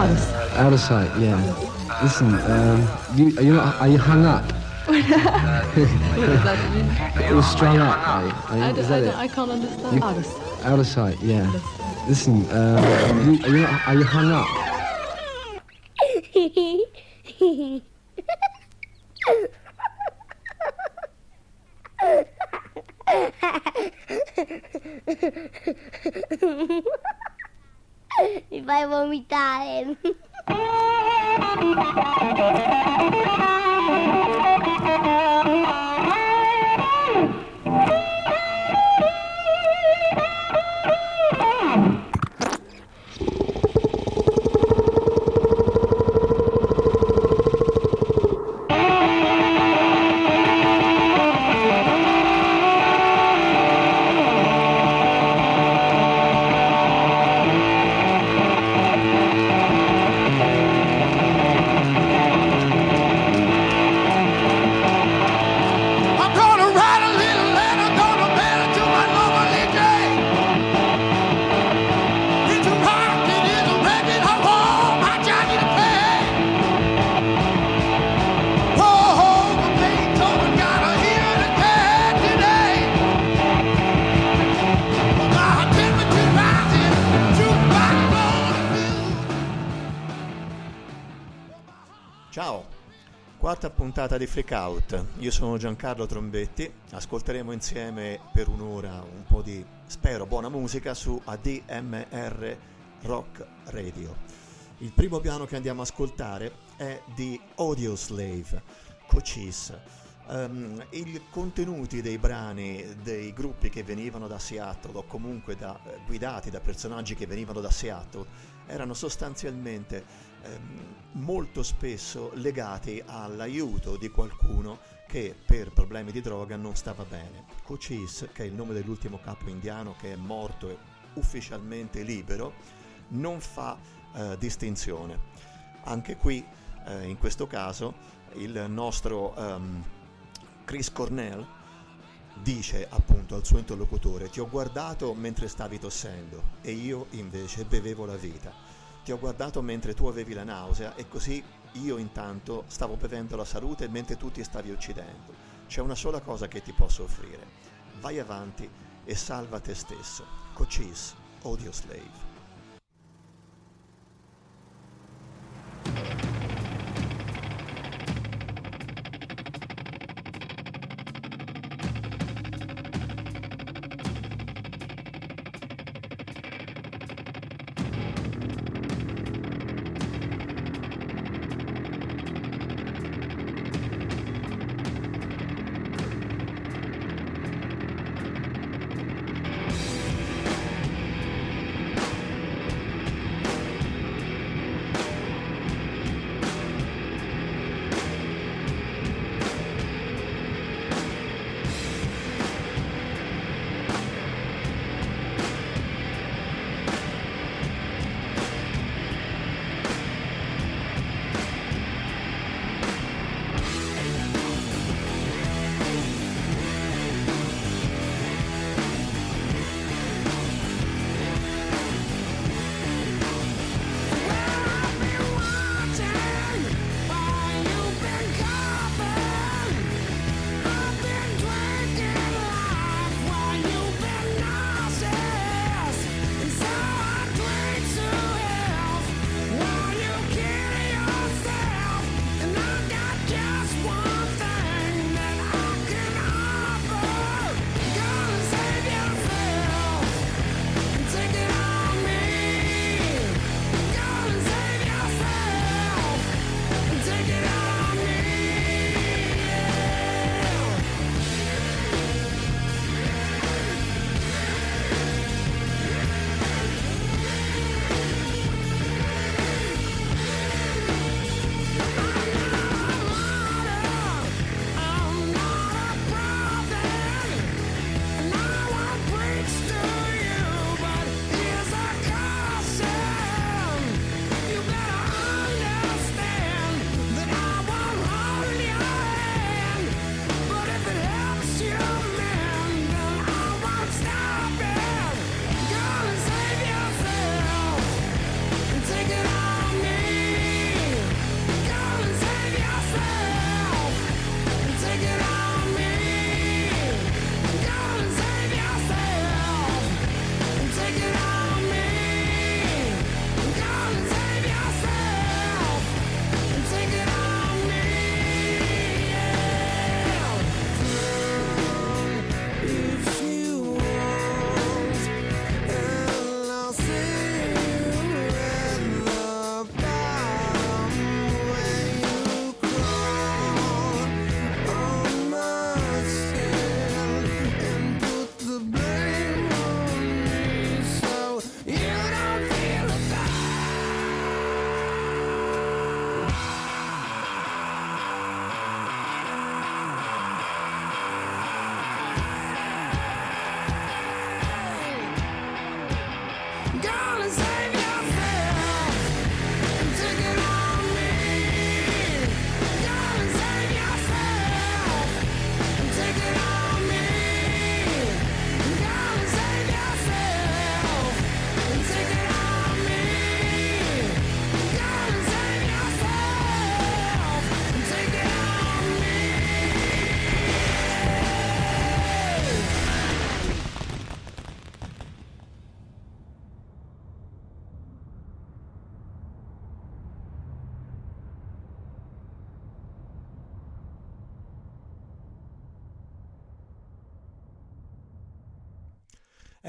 Out of sight. Out of sight, yeah. Listen, um, you, are you not, are you hung up? what does that mean? You're strung up, are you? Are you- I, is don't, that I, it? don't, I can't understand. You- Out of sight. Out of sight, yeah. Listen, um, you, are, you not, are you hung up? Mi fai vomitare. I'm Freak Out. Io sono Giancarlo Trombetti. Ascolteremo insieme per un'ora un po' di, spero, buona musica su ADMR Rock Radio. Il primo piano che andiamo a ascoltare è di Audio Slave, Cochise. Ehm, I contenuti dei brani dei gruppi che venivano da Seattle o comunque da- eh, guidati da personaggi che venivano da Seattle erano sostanzialmente ehm, molto spesso legati all'aiuto di qualcuno che per problemi di droga non stava bene. Cochise, che è il nome dell'ultimo capo indiano che è morto e ufficialmente libero, non fa eh, distinzione. Anche qui, eh, in questo caso, il nostro ehm, Chris Cornell dice appunto al suo interlocutore ti ho guardato mentre stavi tossendo e io invece bevevo la vita. Ti ho guardato mentre tu avevi la nausea e così io intanto stavo bevendo la salute mentre tu ti stavi uccidendo. C'è una sola cosa che ti posso offrire. Vai avanti e salva te stesso. Cochise, Audio Slave.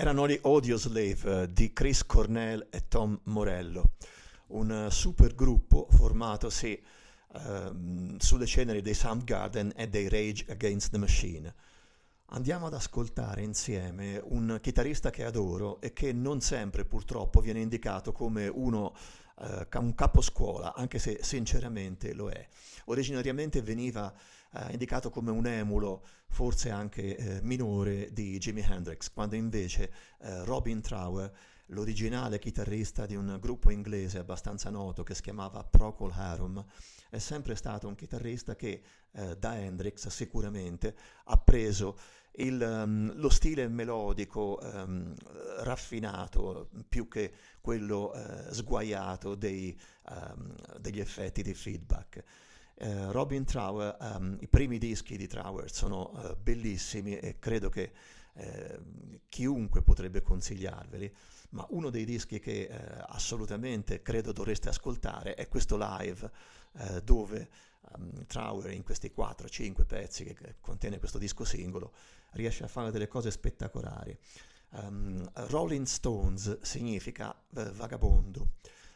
Erano gli Audio Slave eh, di Chris Cornell e Tom Morello, un eh, super gruppo formatosi ehm, sulle ceneri dei Soundgarden e dei Rage Against the Machine. Andiamo ad ascoltare insieme un chitarrista che adoro e che non sempre purtroppo viene indicato come uno, eh, un caposcuola, anche se sinceramente lo è. Originariamente veniva eh, indicato come un emulo, forse anche eh, minore, di Jimi Hendrix, quando invece eh, Robin Trower, l'originale chitarrista di un gruppo inglese abbastanza noto che si chiamava Procol Harum, è sempre stato un chitarrista che eh, da Hendrix sicuramente ha preso il, um, lo stile melodico um, raffinato più che quello uh, sguaiato dei, um, degli effetti di feedback. Uh, Robin Trower, i primi dischi di Trower sono uh, bellissimi e credo che chiunque potrebbe consigliarveli, ma uno dei dischi che assolutamente credo dovreste ascoltare è questo live dove um, Trower in questi 4-5 pezzi che, contiene questo disco singolo riesce a fare delle cose spettacolari. Um, Rolling Stones significa uh, vagabondo.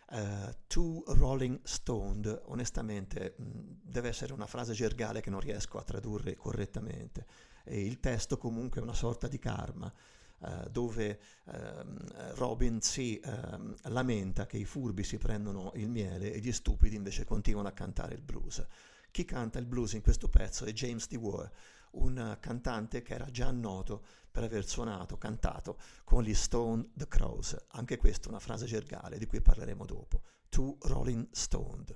Uh, to Rolling Stoned, onestamente, mh, mm, deve essere una frase gergale che non riesco a tradurre correttamente. E il testo comunque è una sorta di karma. Uh, dove uh, Robin si uh, lamenta che i furbi si prendono il miele e gli stupidi invece continuano a cantare il blues. Chi canta il blues in questo pezzo è James DeWar, un cantante che era già noto per aver suonato, cantato con gli Stone the Crows. Anche questa è una frase gergale di cui parleremo dopo. To Rolling Stoned.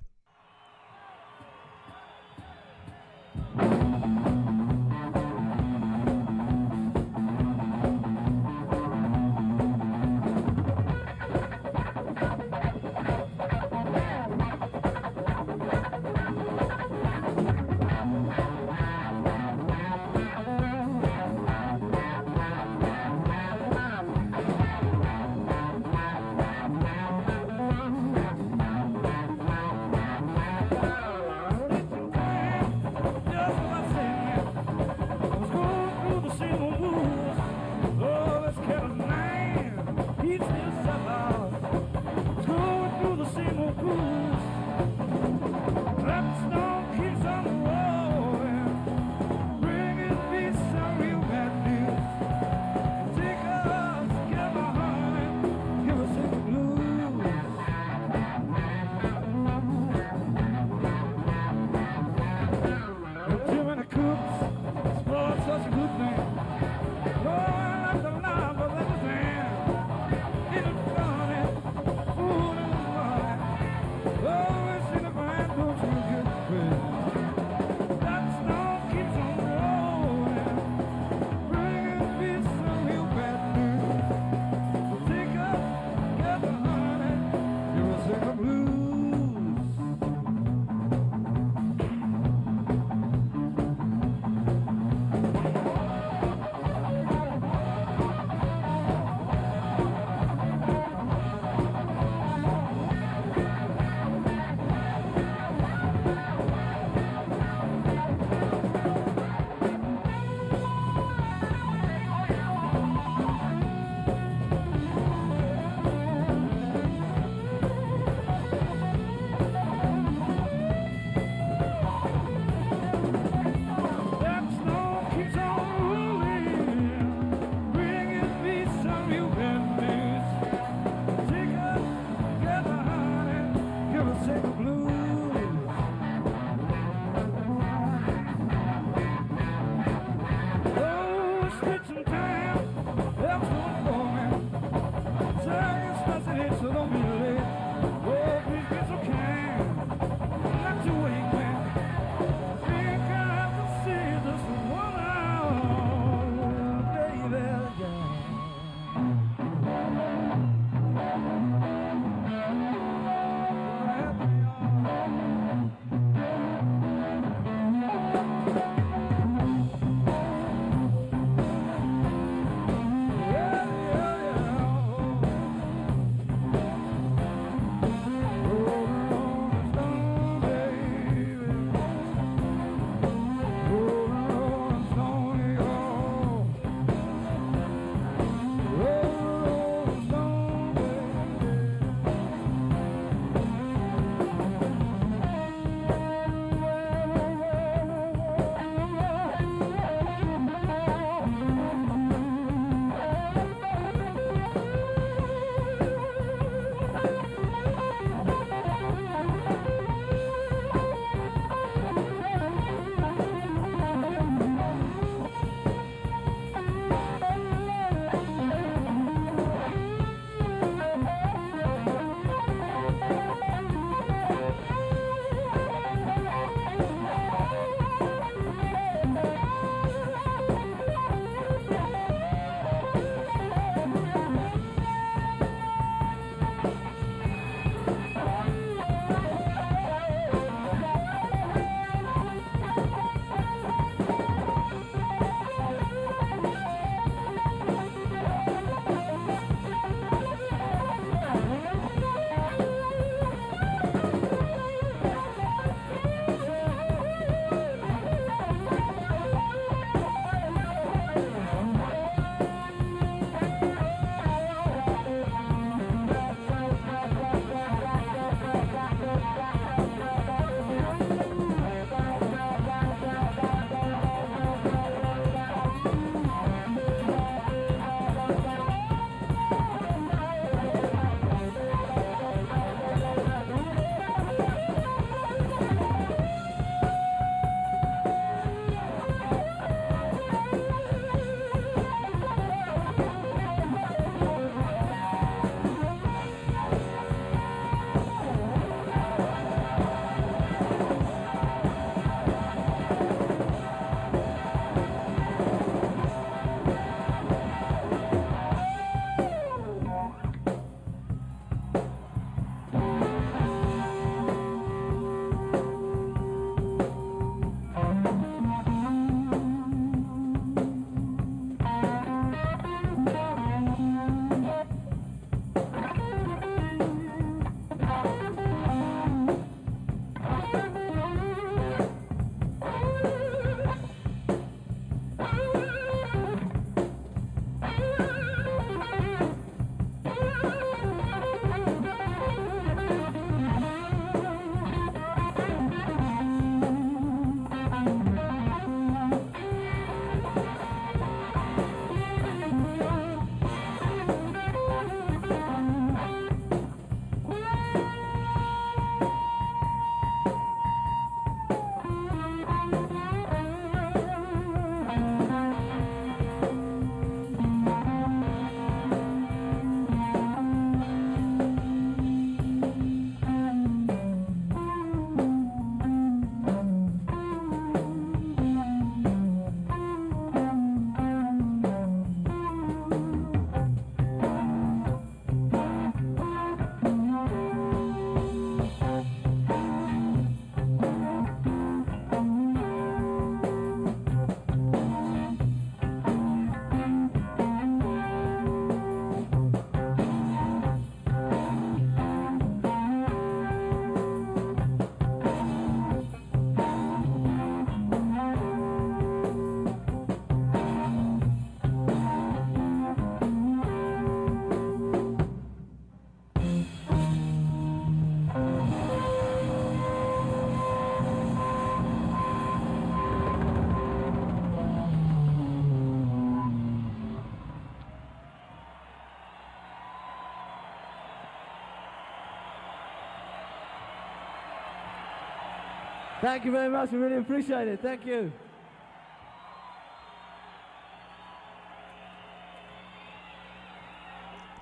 Thank you very much. We really appreciate it. Thank you.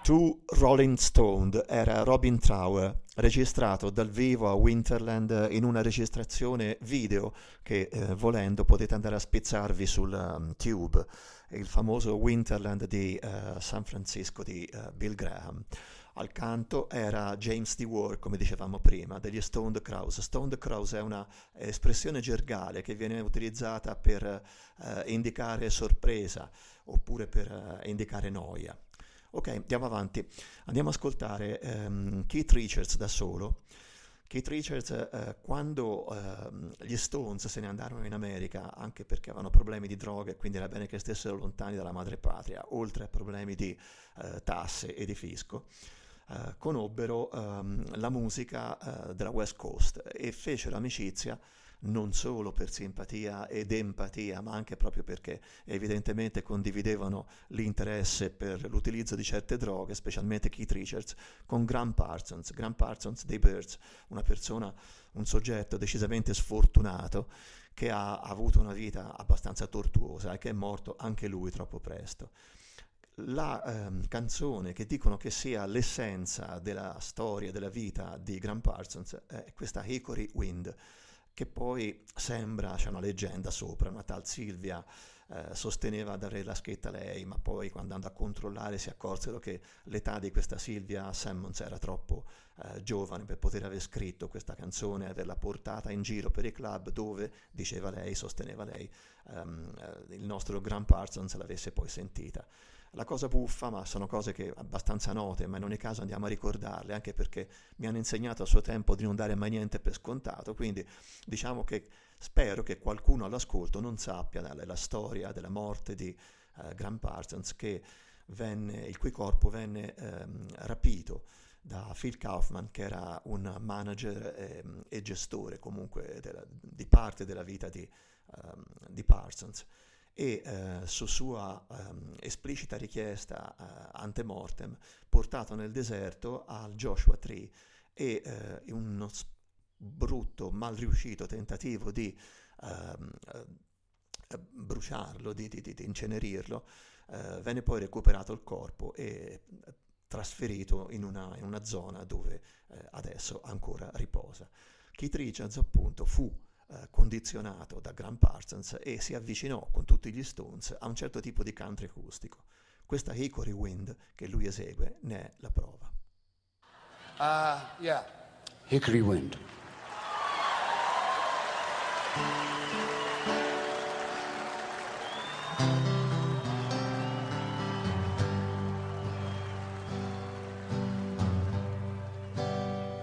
To Rolling Stone era Robin Trower, registrato dal vivo a Winterland in una registrazione video che eh, volendo potete andare a spizzarvi sul um, Tube, il famoso Winterland di uh, San Francisco di uh, Bill Graham. Al canto era James Dewar, come dicevamo prima, degli Stoned Crows. Stoned Crows è una espressione gergale che viene utilizzata per uh, indicare sorpresa oppure per indicare noia. Ok, andiamo avanti. Andiamo ad ascoltare um, Keith Richards da solo. Keith Richards, eh, quando eh, gli Stones se ne andarono in America, anche perché avevano problemi di droga e quindi era bene che stessero lontani dalla madrepatria, oltre a problemi di eh, tasse e di fisco, eh, conobbero ehm, la musica eh, della West Coast e fecero amicizia non solo per simpatia ed empatia, ma anche proprio perché evidentemente condividevano l'interesse per l'utilizzo di certe droghe, specialmente Keith Richards, con Graham Parsons, Graham Parsons dei Birds, una persona, un soggetto decisamente sfortunato che ha avuto una vita abbastanza tortuosa e che è morto anche lui troppo presto la ehm, canzone che dicono che sia l'essenza della storia, della vita di Graham Parsons è questa Hickory Wind che poi sembra, c'è una leggenda sopra, una tal Silvia eh, sosteneva di avere la scritta lei, ma poi quando andò a controllare si accorsero che l'età di questa Silvia Sammons era troppo eh, giovane per poter aver scritto questa canzone e averla portata in giro per i club dove, diceva lei, sosteneva lei, ehm, eh, il nostro Grand Parsons l'avesse poi sentita. La cosa buffa, ma sono cose che abbastanza note, ma in ogni caso andiamo a ricordarle, anche perché mi hanno insegnato a suo tempo di non dare mai niente per scontato, quindi diciamo che spero che qualcuno all'ascolto non sappia la, la storia della morte di uh, Graham Parsons, venne, il cui corpo venne um, rapito da Phil Kaufman, che era un manager ehm, e gestore comunque della, di parte della vita di, um, di Parsons e eh, su sua ehm, esplicita richiesta eh, ante mortem portato nel deserto al Joshua Tree e eh, uno brutto, mal riuscito tentativo di ehm, eh, bruciarlo, di, di, di incenerirlo, eh, venne poi recuperato il corpo e eh, trasferito in una, in una zona dove adesso ancora riposa. Keith Richards appunto fu eh, condizionato da Graham Parsons e si avvicinò con tutti gli Stones a un certo tipo di country acustico. Questa Hickory Wind che lui esegue ne è la prova. Uh, yeah. Hickory Wind.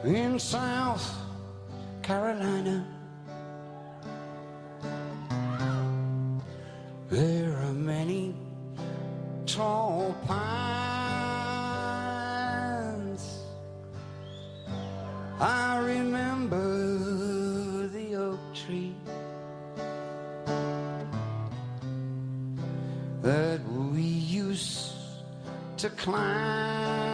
In South Carolina remember the oak tree that we used to climb.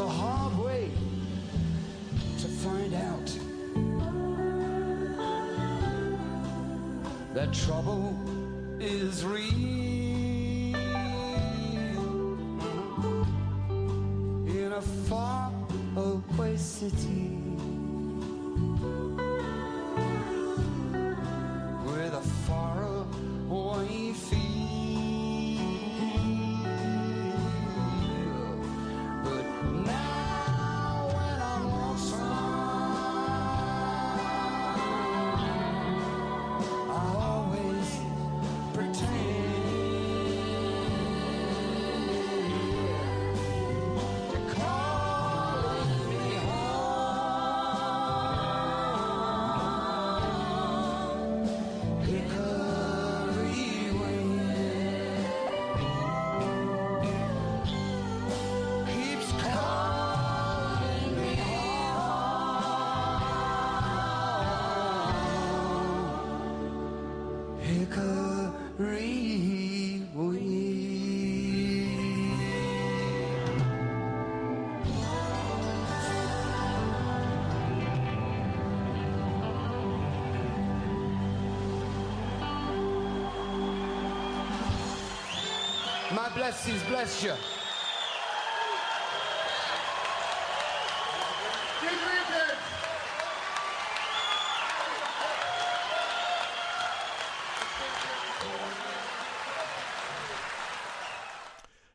a hard way to find out that trouble is real. Blessings bless you.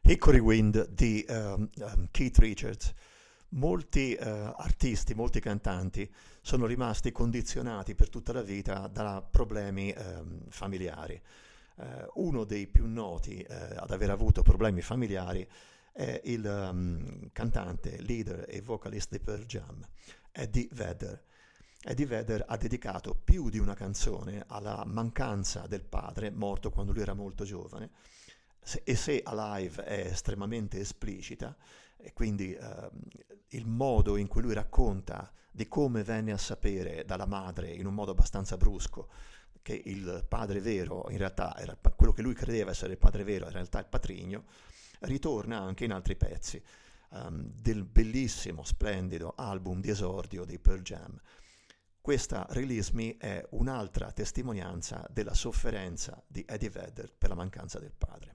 Hickory Wind di ehm, ehm, Keith Richards. Molti eh, artisti, molti cantanti sono rimasti condizionati per tutta la vita da problemi ehm, familiari. Eh, uno dei più noti eh, ad aver avuto problemi familiari è il ehm, cantante, leader e vocalist di Pearl Jam, Eddie Vedder. Eddie Vedder ha dedicato più di una canzone alla mancanza del padre, morto quando lui era molto giovane, se- e se Alive è estremamente esplicita, e quindi ehm, il modo in cui lui racconta di come venne a sapere dalla madre in un modo abbastanza brusco che il padre vero in realtà era quello che lui credeva essere il padre vero, in realtà il patrigno, ritorna anche in altri pezzi ehm, del bellissimo, splendido album di esordio dei Pearl Jam. Questa Release Me è un'altra testimonianza della sofferenza di Eddie Vedder per la mancanza del padre.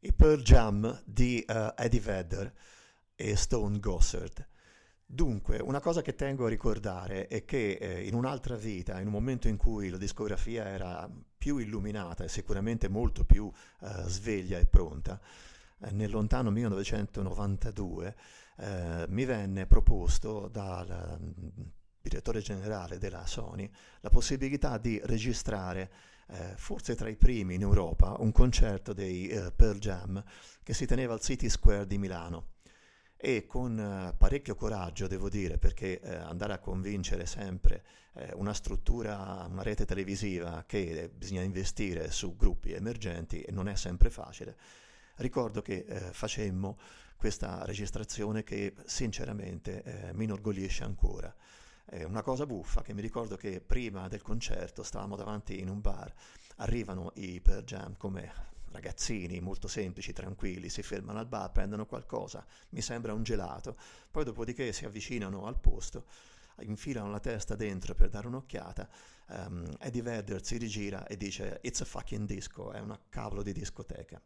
I Pearl Jam di eh, Eddie Vedder e Stone Gossard. Dunque, una cosa che tengo a ricordare è che eh, in un'altra vita, in un momento in cui la discografia era più illuminata e sicuramente molto più eh, sveglia e pronta, eh, nel lontano 1992 eh, mi venne proposto dal mm, direttore generale della Sony la possibilità di registrare, eh, forse tra i primi in Europa, un concerto dei eh, Pearl Jam che si teneva al City Square di Milano e con eh, parecchio coraggio, devo dire, perché eh, andare a convincere sempre eh, una struttura, una rete televisiva che bisogna investire su gruppi emergenti non è sempre facile. Ricordo che eh, facemmo questa registrazione che sinceramente eh, mi inorgoglisce ancora. È una cosa buffa che mi ricordo che prima del concerto stavamo davanti in un bar, arrivano i Pearl Jam come ragazzini molto semplici, tranquilli, si fermano al bar, prendono qualcosa, mi sembra un gelato, poi dopodiché si avvicinano al posto, infilano la testa dentro per dare un'occhiata, um, Eddie Vedder si rigira e dice It's a fucking disco, è una cavolo di discoteca.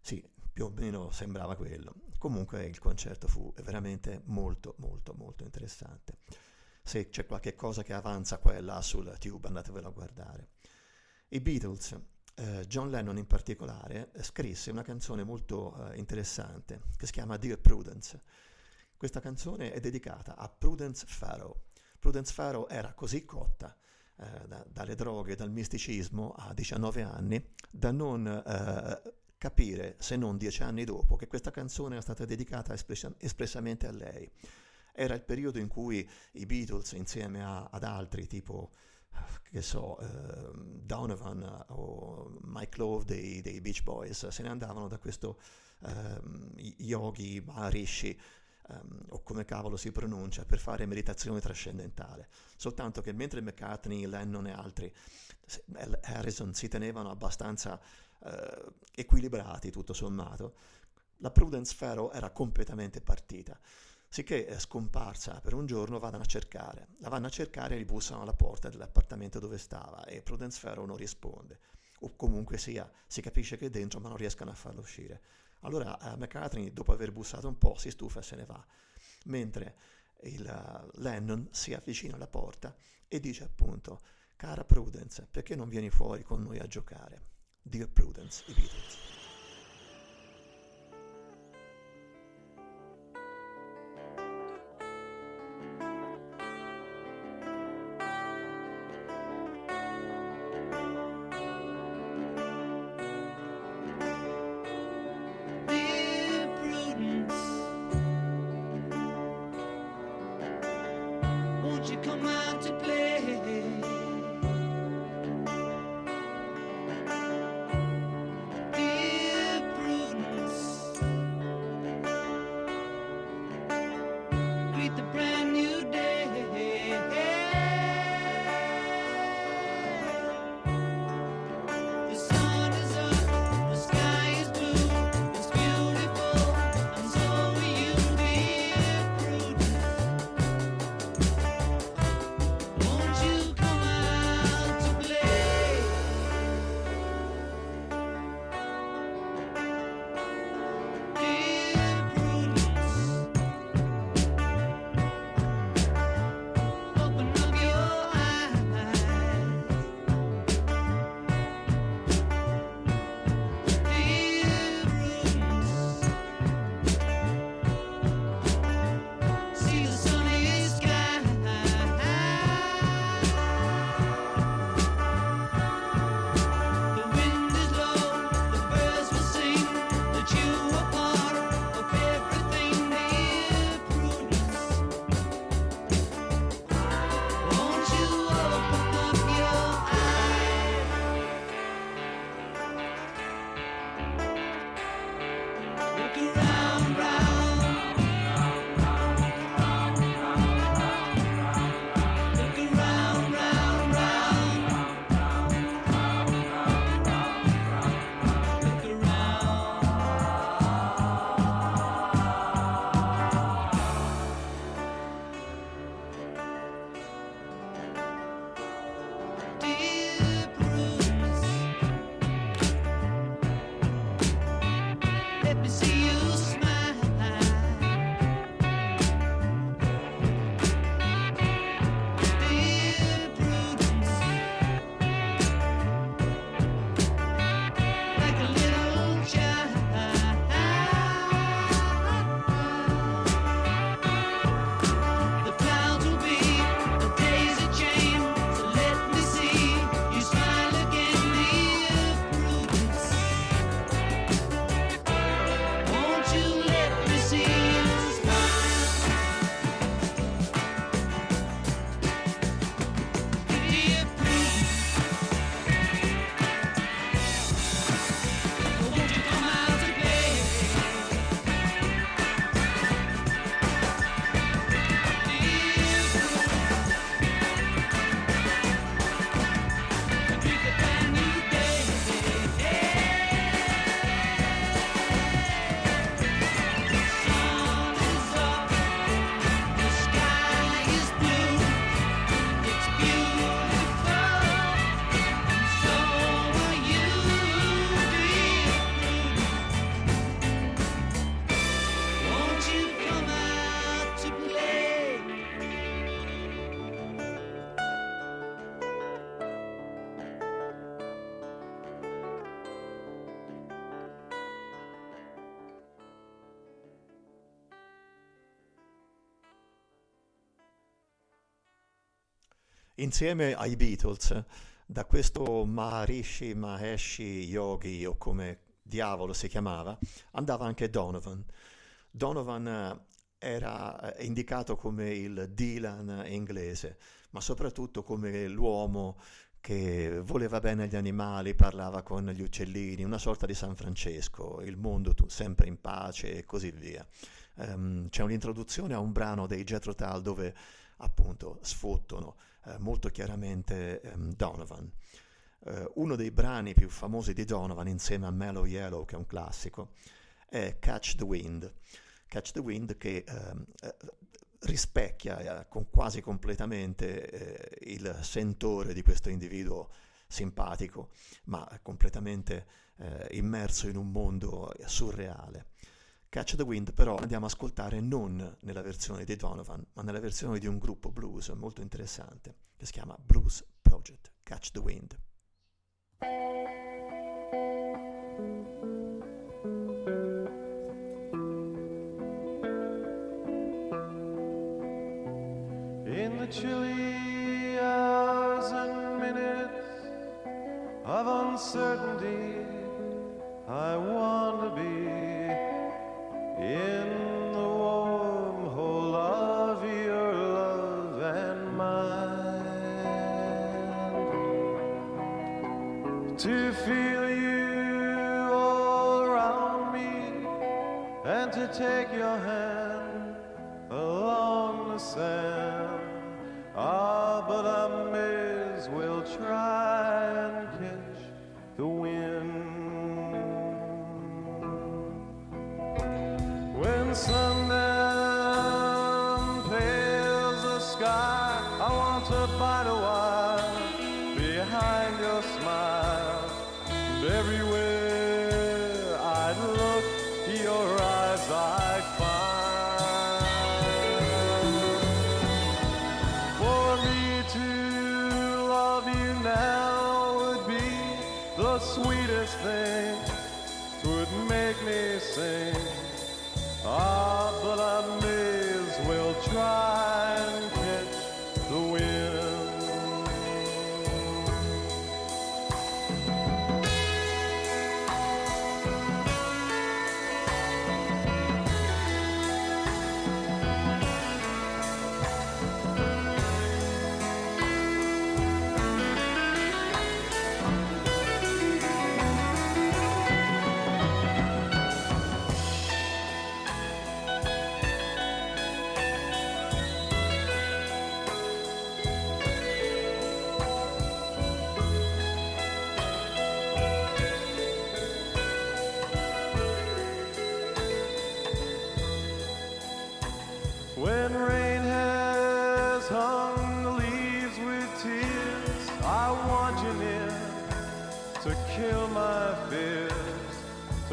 Sì, più o meno sembrava quello. Comunque il concerto fu veramente molto molto molto interessante. Se c'è qualche cosa che avanza qua e là sul tube andatevelo a guardare. I Beatles eh, John Lennon in particolare eh, scrisse una canzone molto eh, interessante che si chiama Dear Prudence. Questa canzone è dedicata a Prudence Farrow. Prudence Farrow era così cotta eh, da, dalle droghe, dal misticismo a 19 anni, da non eh, capire, se non dieci anni dopo, che questa canzone era stata dedicata espress- espressamente a lei. Era il periodo in cui i Beatles, insieme a, ad altri tipo che so, eh, Donovan o Mike Love dei, dei, Beach Boys se ne andavano da questo eh, yogi Maharishi um, o come cavolo si pronuncia per fare meditazione trascendentale. Soltanto che mentre McCartney, Lennon e altri Harrison si tenevano abbastanza eh, equilibrati tutto sommato la Prudence Farrow era completamente partita sicché è scomparsa per un giorno vadano a cercare. La vanno a cercare e gli bussano alla porta dell'appartamento dove stava e Prudence Farrow non risponde. O comunque sia, si capisce che è dentro ma non riescono a farlo uscire. Allora uh, McCartney, dopo aver bussato un po', si stufa e se ne va. Mentre il, uh, Lennon si avvicina alla porta e dice appunto, cara Prudence, perché non vieni fuori con noi a giocare? Dear Prudence, i Beatles. Insieme ai Beatles, da questo Maharishi Maheshi Yogi o come diavolo si chiamava, andava anche Donovan. Donovan eh, era eh, indicato come il Dylan inglese, ma soprattutto come l'uomo che voleva bene agli animali, parlava con gli uccellini, una sorta di San Francesco, il mondo tu- sempre in pace e così via. Ehm, c'è un'introduzione a un brano dei Jethro Tull dove appunto sfottono eh, molto chiaramente ehm, Donovan. Eh, uno dei brani più famosi di Donovan insieme a Mellow Yellow, che è un classico, è Catch the Wind. Catch the Wind che ehm, eh, rispecchia eh, con quasi completamente il sentore di questo individuo simpatico, ma completamente immerso in un mondo surreale. Catch the Wind però andiamo a ascoltare non nella versione di Donovan, ma nella versione di un gruppo blues molto interessante che si chiama Blues Project. Catch the Wind. In the chilly hours and minutes of uncertainty, I want in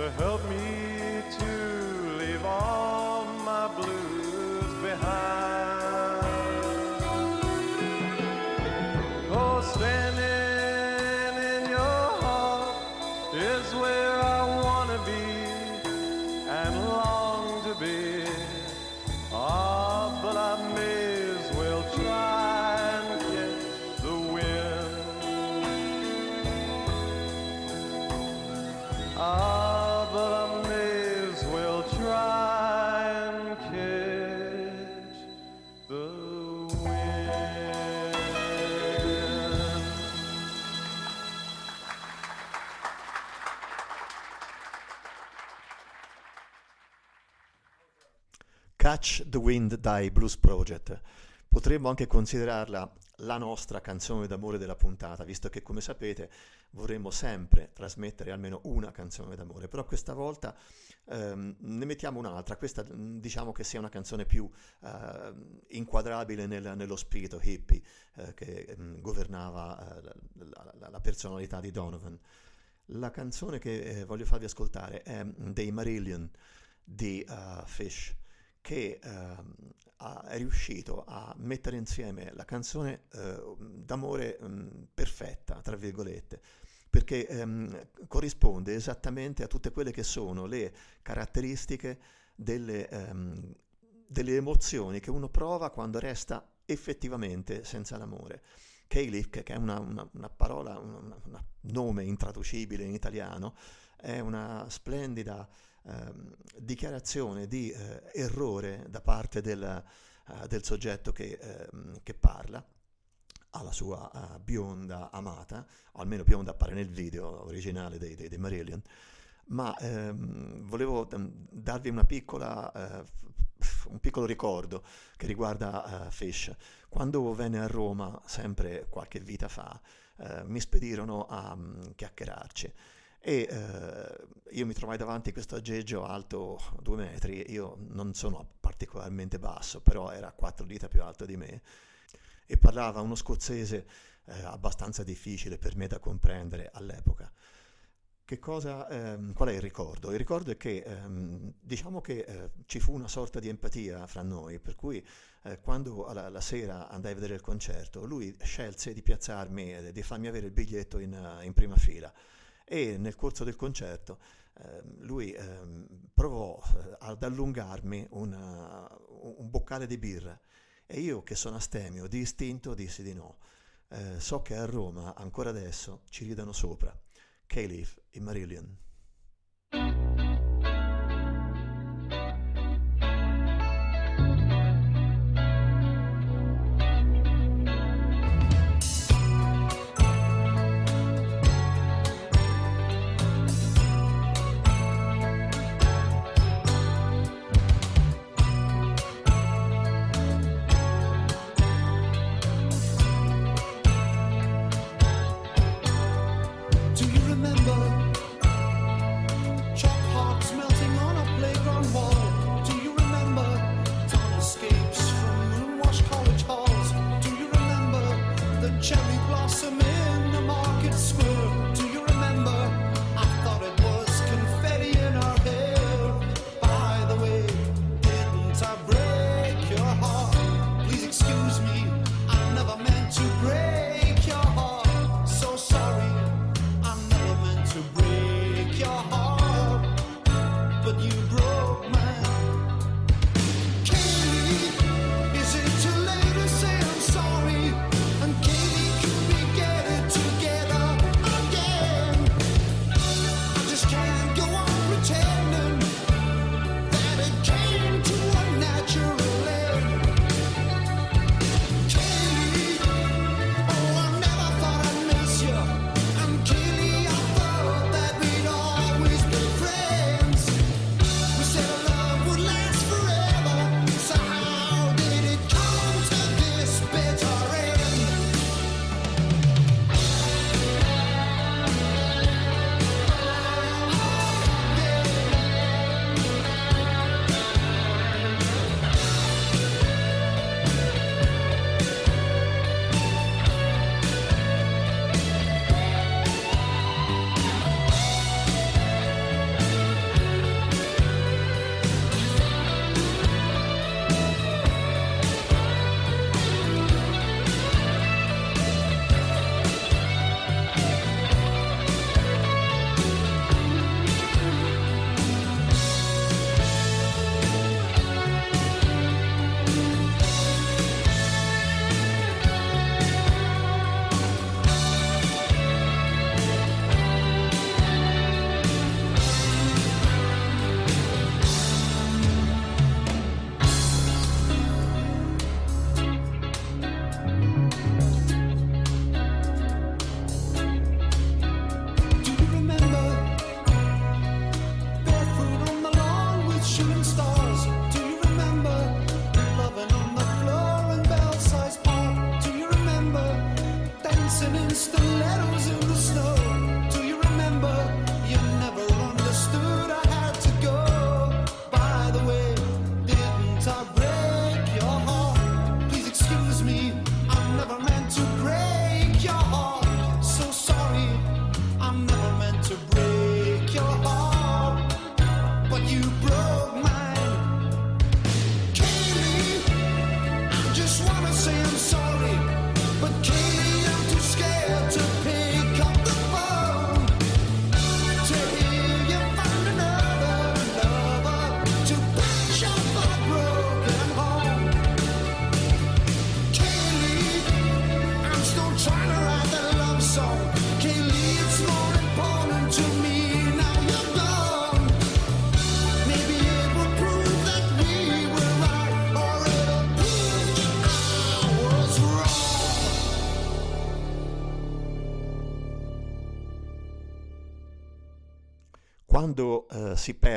to help me Catch the Wind dai Blues Project. Potremmo anche considerarla la nostra canzone d'amore della puntata, visto che come sapete vorremmo sempre trasmettere almeno una canzone d'amore, però questa volta ehm, ne mettiamo un'altra, questa mm, diciamo che sia una canzone più eh, inquadrabile nel- nello spirito hippie eh, che mm, governava eh, la, la- la personalità di Donovan. La canzone che eh, voglio farvi ascoltare è mm, dei Marillion di eh, Fish che ehm, ha- è riuscito a mettere insieme la canzone eh, d'amore mm, perfetta, tra virgolette, perché ehm, corrisponde esattamente a tutte quelle che sono le caratteristiche delle, ehm, delle emozioni che uno prova quando resta effettivamente senza l'amore. Caliph, che è una, una- una parola, un nome intraducibile in italiano, è una splendida ehm, dichiarazione di eh, errore da parte del, eh, del soggetto che, ehm, che parla. Alla sua eh, bionda amata, o almeno bionda appare nel video originale dei, dei, dei Marillion, ma ehm, volevo ehm, darvi una piccola, eh, un piccolo ricordo che riguarda eh, Fish. Quando venne a Roma, sempre qualche vita fa, eh, mi spedirono a mm, chiacchierarci e eh, io mi trovai davanti a questo aggeggio alto due metri, io non sono particolarmente basso, però era quattro dita più alto di me e parlava uno scozzese eh, abbastanza difficile per me da comprendere all'epoca. Cosa, ehm, qual è il ricordo? Il ricordo è che ehm, diciamo che eh, ci fu una sorta di empatia fra noi, per cui eh, quando alla, la sera andai a vedere il concerto, lui scelse di piazzarmi, eh, di farmi avere il biglietto in, eh, in prima fila e nel corso del concerto ehm, lui ehm, provò eh, ad allungarmi una- un boccale di birra e io che sono astemio, di istinto, dissi di no. Eh, so che a Roma ancora adesso ci ridono sopra. Caliph e Marillion.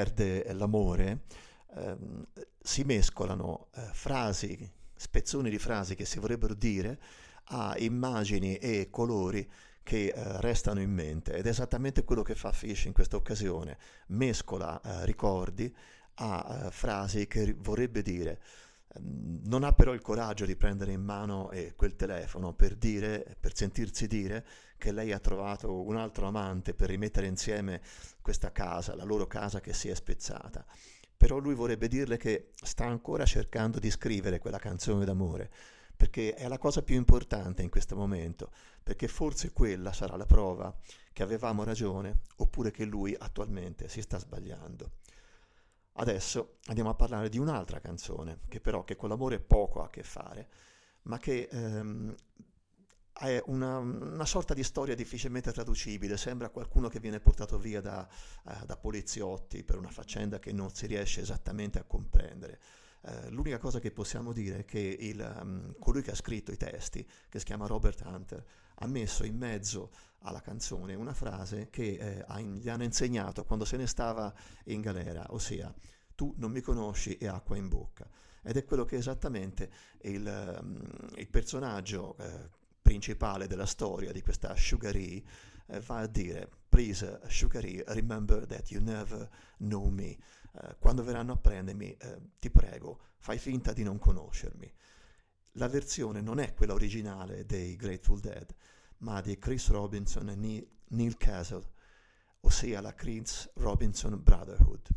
Perde l'amore, ehm, si mescolano eh, frasi, spezzoni di frasi che si vorrebbero dire a immagini e colori che eh, restano in mente ed è esattamente quello che fa Fish in questa occasione, mescola eh, ricordi a eh, frasi che vorrebbe dire. Ehm, Non ha però il coraggio di prendere in mano eh, quel telefono per dire, per sentirsi dire che lei ha trovato un altro amante per rimettere insieme questa casa, la loro casa che si è spezzata. Però lui vorrebbe dirle che sta ancora cercando di scrivere quella canzone d'amore, perché è la cosa più importante in questo momento, perché forse quella sarà la prova che avevamo ragione oppure che lui attualmente si sta sbagliando. Adesso andiamo a parlare di un'altra canzone, che però che con l'amore poco ha a che fare, ma che ehm, è una, una sorta di storia difficilmente traducibile, sembra qualcuno che viene portato via da, eh, da poliziotti per una faccenda che non si riesce esattamente a comprendere. Eh, l'unica cosa che possiamo dire è che il, um, colui che ha scritto i testi, che si chiama Robert Hunter, ha messo in mezzo alla canzone una frase che eh, gli hanno insegnato quando se ne stava in galera, ossia tu non mi conosci e acqua in bocca. Ed è quello che esattamente il, um, il personaggio eh, principale della storia di questa Sugar E eh, va a dire please Sugar E remember that you never know me. Eh, quando verranno a prendermi eh, ti prego fai finta di non conoscermi. La versione non è quella originale dei Grateful Dead ma di Chris Robinson e Neil, Neil Castle ossia la Chris Robinson Brotherhood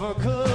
Never could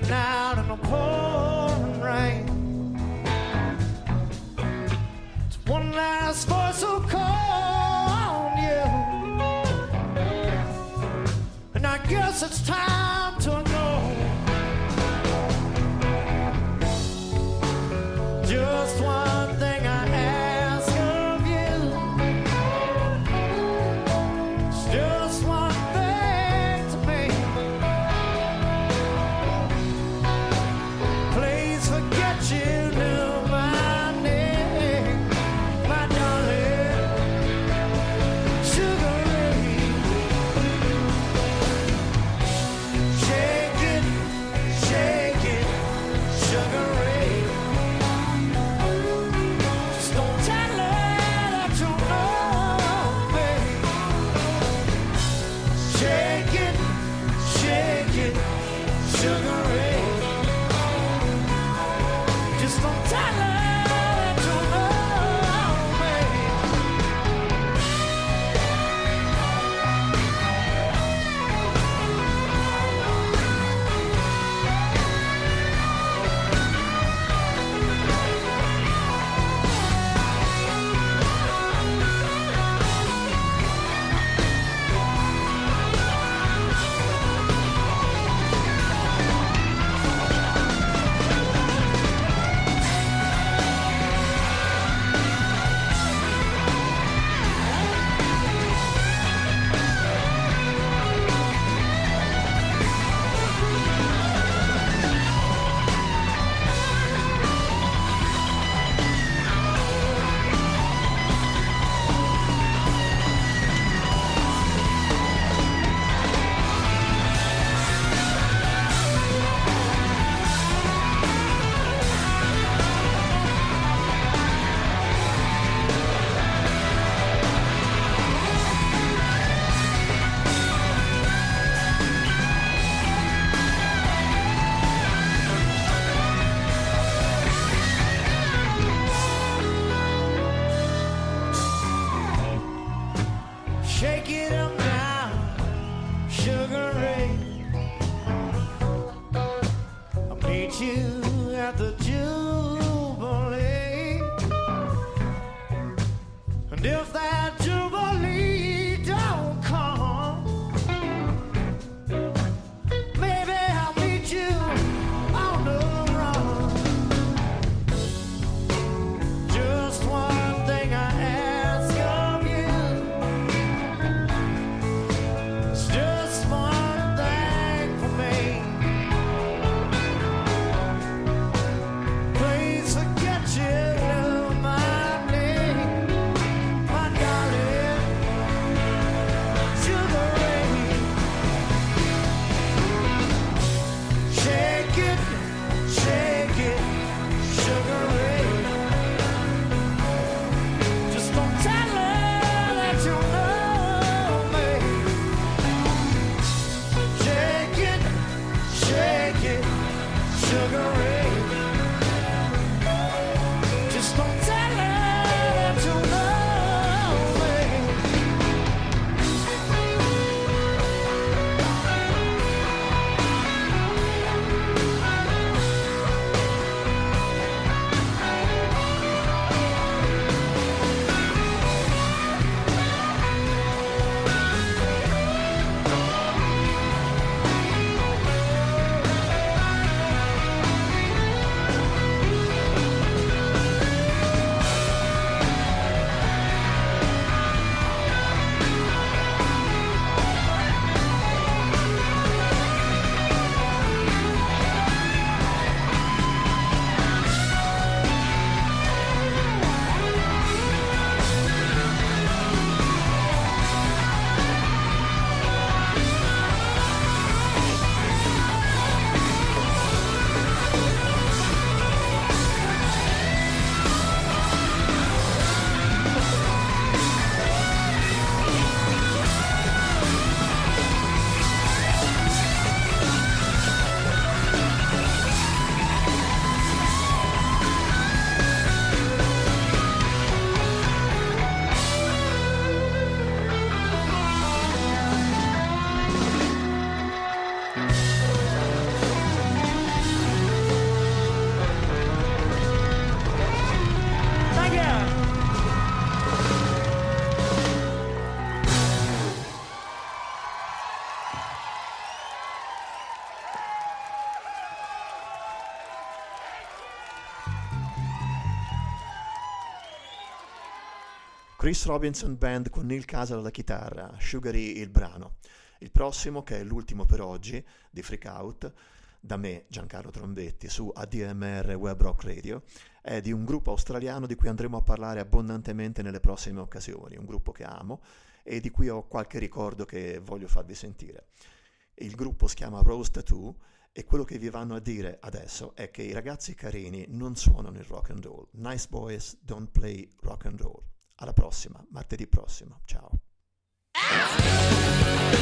tonight. Chris Robinson Band con Neil Casal alla chitarra, Sugary il brano. Il prossimo, che è l'ultimo per oggi, di Freak Out, da me, Giancarlo Trombetti, su ADMR Web Rock Radio, è di un gruppo australiano di cui andremo a parlare abbondantemente nelle prossime occasioni, un gruppo che amo e di cui ho qualche ricordo che voglio farvi sentire. Il gruppo si chiama Rose Tattoo e quello che vi vanno a dire adesso è che i ragazzi carini non suonano il rock and roll. Nice boys don't play rock and roll. Alla prossima, martedì prossimo. Ciao. She